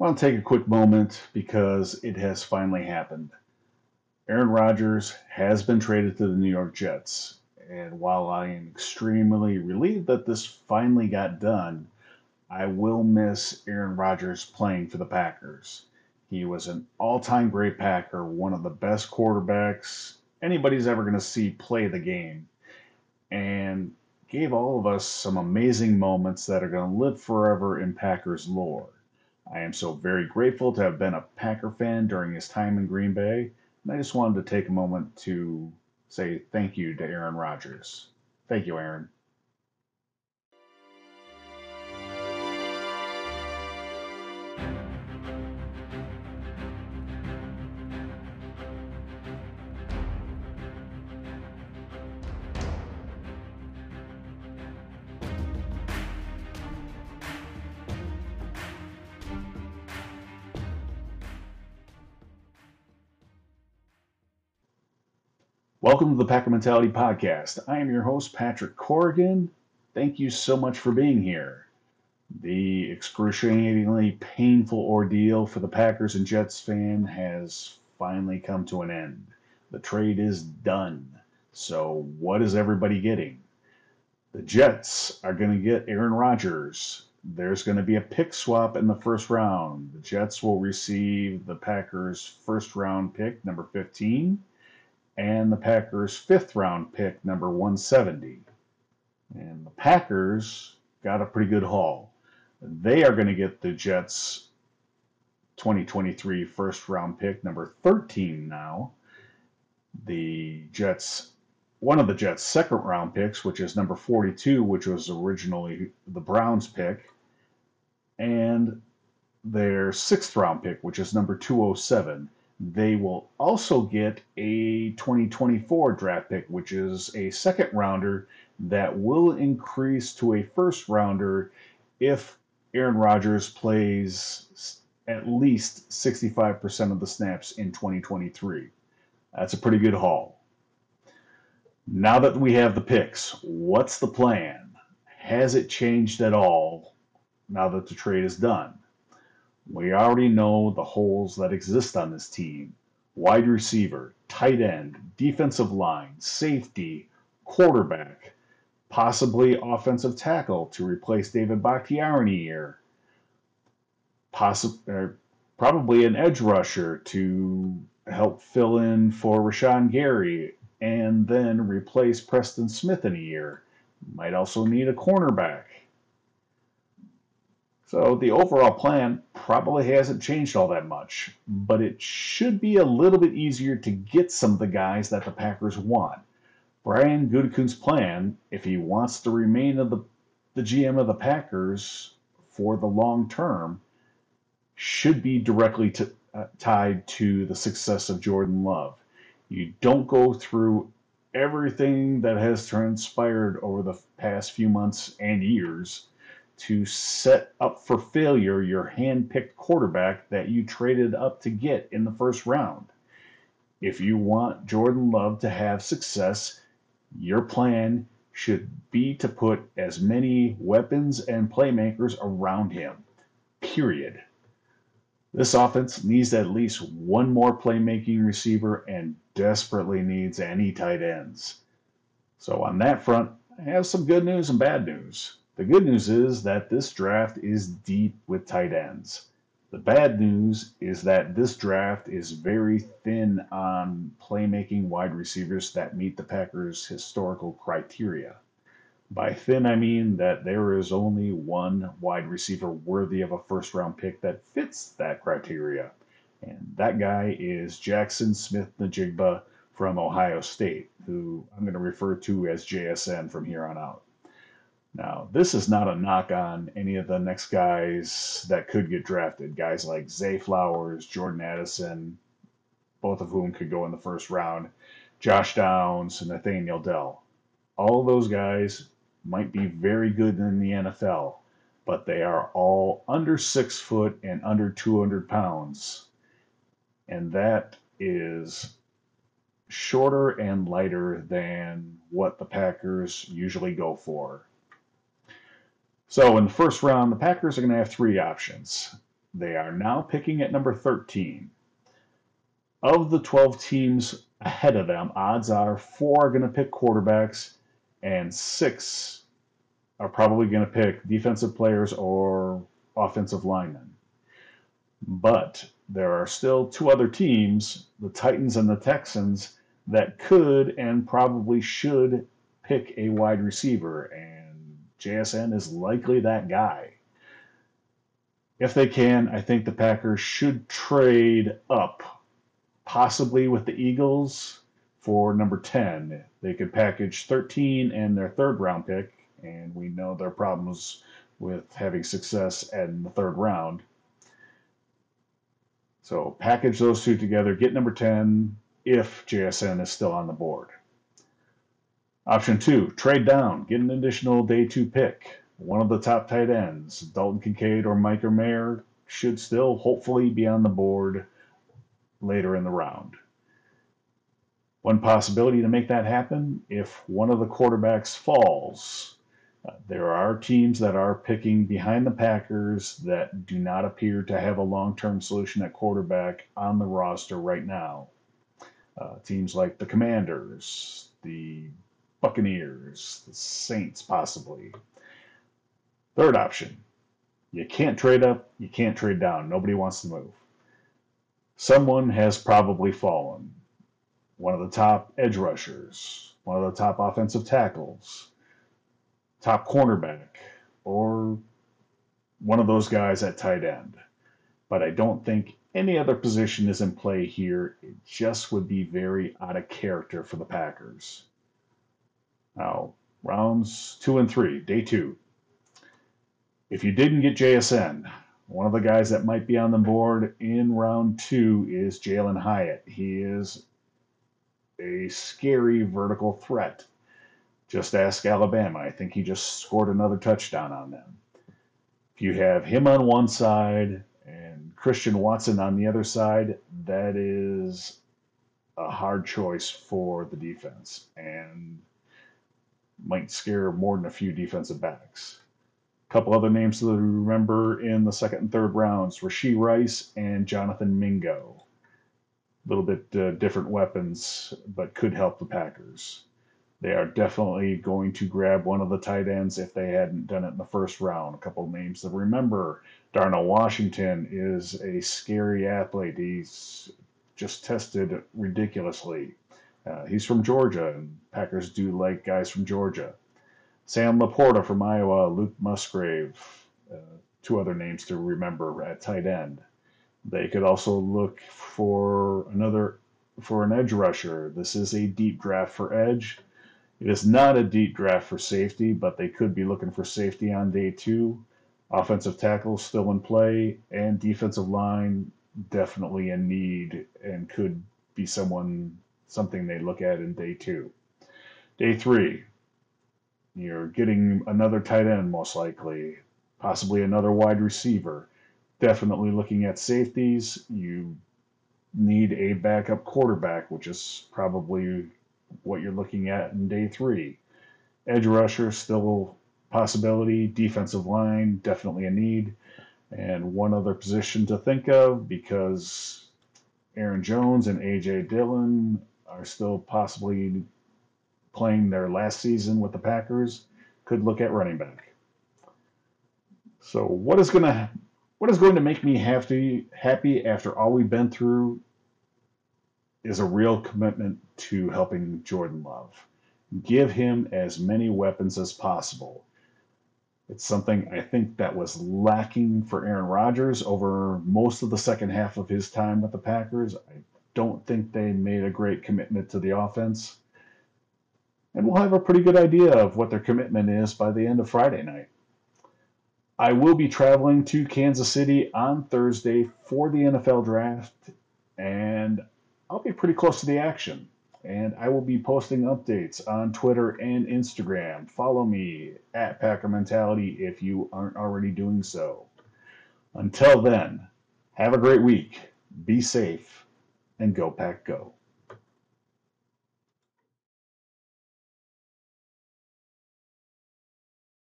I want to take a quick moment because it has finally happened. Aaron Rodgers has been traded to the New York Jets. And while I am extremely relieved that this finally got done, I will miss Aaron Rodgers playing for the Packers. He was an all time great Packer, one of the best quarterbacks anybody's ever going to see play the game, and gave all of us some amazing moments that are going to live forever in Packers lore. I am so very grateful to have been a Packer fan during his time in Green Bay, and I just wanted to take a moment to say thank you to Aaron Rodgers. Thank you, Aaron. Welcome to the Packer Mentality Podcast. I am your host, Patrick Corrigan. Thank you so much for being here. The excruciatingly painful ordeal for the Packers and Jets fan has finally come to an end. The trade is done. So, what is everybody getting? The Jets are going to get Aaron Rodgers. There's going to be a pick swap in the first round. The Jets will receive the Packers' first round pick, number 15 and the Packers' fifth round pick, number 170. And the Packers got a pretty good haul. They are going to get the Jets' 2023 first round pick, number 13 now. The Jets, one of the Jets' second round picks, which is number 42, which was originally the Browns' pick, and their sixth round pick, which is number 207 they will also get a 2024 draft pick, which is a second rounder that will increase to a first rounder if Aaron Rodgers plays at least 65% of the snaps in 2023. That's a pretty good haul. Now that we have the picks, what's the plan? Has it changed at all now that the trade is done? We already know the holes that exist on this team wide receiver, tight end, defensive line, safety, quarterback, possibly offensive tackle to replace David Bakhtiari in a year, Possi- uh, probably an edge rusher to help fill in for Rashan Gary and then replace Preston Smith in a year. Might also need a cornerback. So the overall plan probably hasn't changed all that much, but it should be a little bit easier to get some of the guys that the Packers want. Brian Gutekunst's plan, if he wants to remain the, the GM of the Packers for the long term, should be directly to, uh, tied to the success of Jordan Love. You don't go through everything that has transpired over the past few months and years to set up for failure your hand-picked quarterback that you traded up to get in the first round. If you want Jordan Love to have success, your plan should be to put as many weapons and playmakers around him. Period. This offense needs at least one more playmaking receiver and desperately needs any tight ends. So, on that front, I have some good news and bad news. The good news is that this draft is deep with tight ends. The bad news is that this draft is very thin on playmaking wide receivers that meet the Packers' historical criteria. By thin, I mean that there is only one wide receiver worthy of a first round pick that fits that criteria. And that guy is Jackson Smith Njigba from Ohio State, who I'm going to refer to as JSN from here on out. Now, this is not a knock on any of the next guys that could get drafted. Guys like Zay Flowers, Jordan Addison, both of whom could go in the first round, Josh Downs, and Nathaniel Dell. All those guys might be very good in the NFL, but they are all under six foot and under 200 pounds. And that is shorter and lighter than what the Packers usually go for. So in the first round, the Packers are going to have three options. They are now picking at number 13. Of the 12 teams ahead of them, odds are four are going to pick quarterbacks and six are probably going to pick defensive players or offensive linemen. But there are still two other teams, the Titans and the Texans, that could and probably should pick a wide receiver, and JSN is likely that guy. If they can, I think the Packers should trade up, possibly with the Eagles for number 10. They could package 13 and their third round pick, and we know their problems with having success in the third round. So package those two together, get number 10 if JSN is still on the board. Option two, trade down, get an additional day two pick. One of the top tight ends, Dalton Kincaid or Michael Mayer, should still hopefully be on the board later in the round. One possibility to make that happen if one of the quarterbacks falls. Uh, there are teams that are picking behind the Packers that do not appear to have a long term solution at quarterback on the roster right now. Uh, teams like the Commanders, the Buccaneers, the Saints, possibly. Third option you can't trade up, you can't trade down. Nobody wants to move. Someone has probably fallen. One of the top edge rushers, one of the top offensive tackles, top cornerback, or one of those guys at tight end. But I don't think any other position is in play here. It just would be very out of character for the Packers. Now, rounds two and three, day two. If you didn't get JSN, one of the guys that might be on the board in round two is Jalin Hyatt. He is a scary vertical threat. Just ask Alabama. I think he just scored another touchdown on them. If you have him on one side and Christian Watson on the other side, that is a hard choice for the defense and might scare more than a few defensive backs. A couple other names to remember in the second and third rounds Rashee Rice and Jonathan Mingo. A little bit uh, different weapons, but could help the Packers they are definitely going to grab one of the tight ends if they hadn't done it in the first round. A couple names to remember. Darnell Washington is a scary athlete. He's just tested ridiculously. Uh, he's from Georgia, and Packers do like guys from Georgia. Sam LaPorta from Iowa, Luke Musgrave, uh, two other names to remember at tight end. They could also look for another for an edge rusher. This is a deep draft for edge. It is not a deep draft for safety, but they could be looking for safety on day two. Offensive tackle still in play, and defensive line definitely in need and could be someone something they look at in day two. Day three, you're getting another tight end most likely, possibly another wide receiver. Definitely looking at safeties. You need a backup quarterback, which is probably what you're looking at in day three. Edge rusher, still possibility. Defensive line, definitely a need. And one other position to think of because Aaron Jones and A.J. Dillon are still possibly playing their last season with the Packers. Could look at running back. So what is gonna what is going to make me happy happy after all we've been through is a real commitment to helping Jordan Love. Give him as many weapons as possible. It's something I think that was lacking for Aaron Rodgers over most of the second half of his time with the Packers. I don't think they made a great commitment to the offense. And we'll have a pretty good idea of what their commitment is by the end of Friday night. I will be traveling to Kansas City on Thursday for the NFL draft, and I'll be pretty close to the action. And I will be posting updates on Twitter and Instagram. Follow me at Packer Mentality if you aren't already doing so. Until then, have a great week, be safe, and go Pack Go.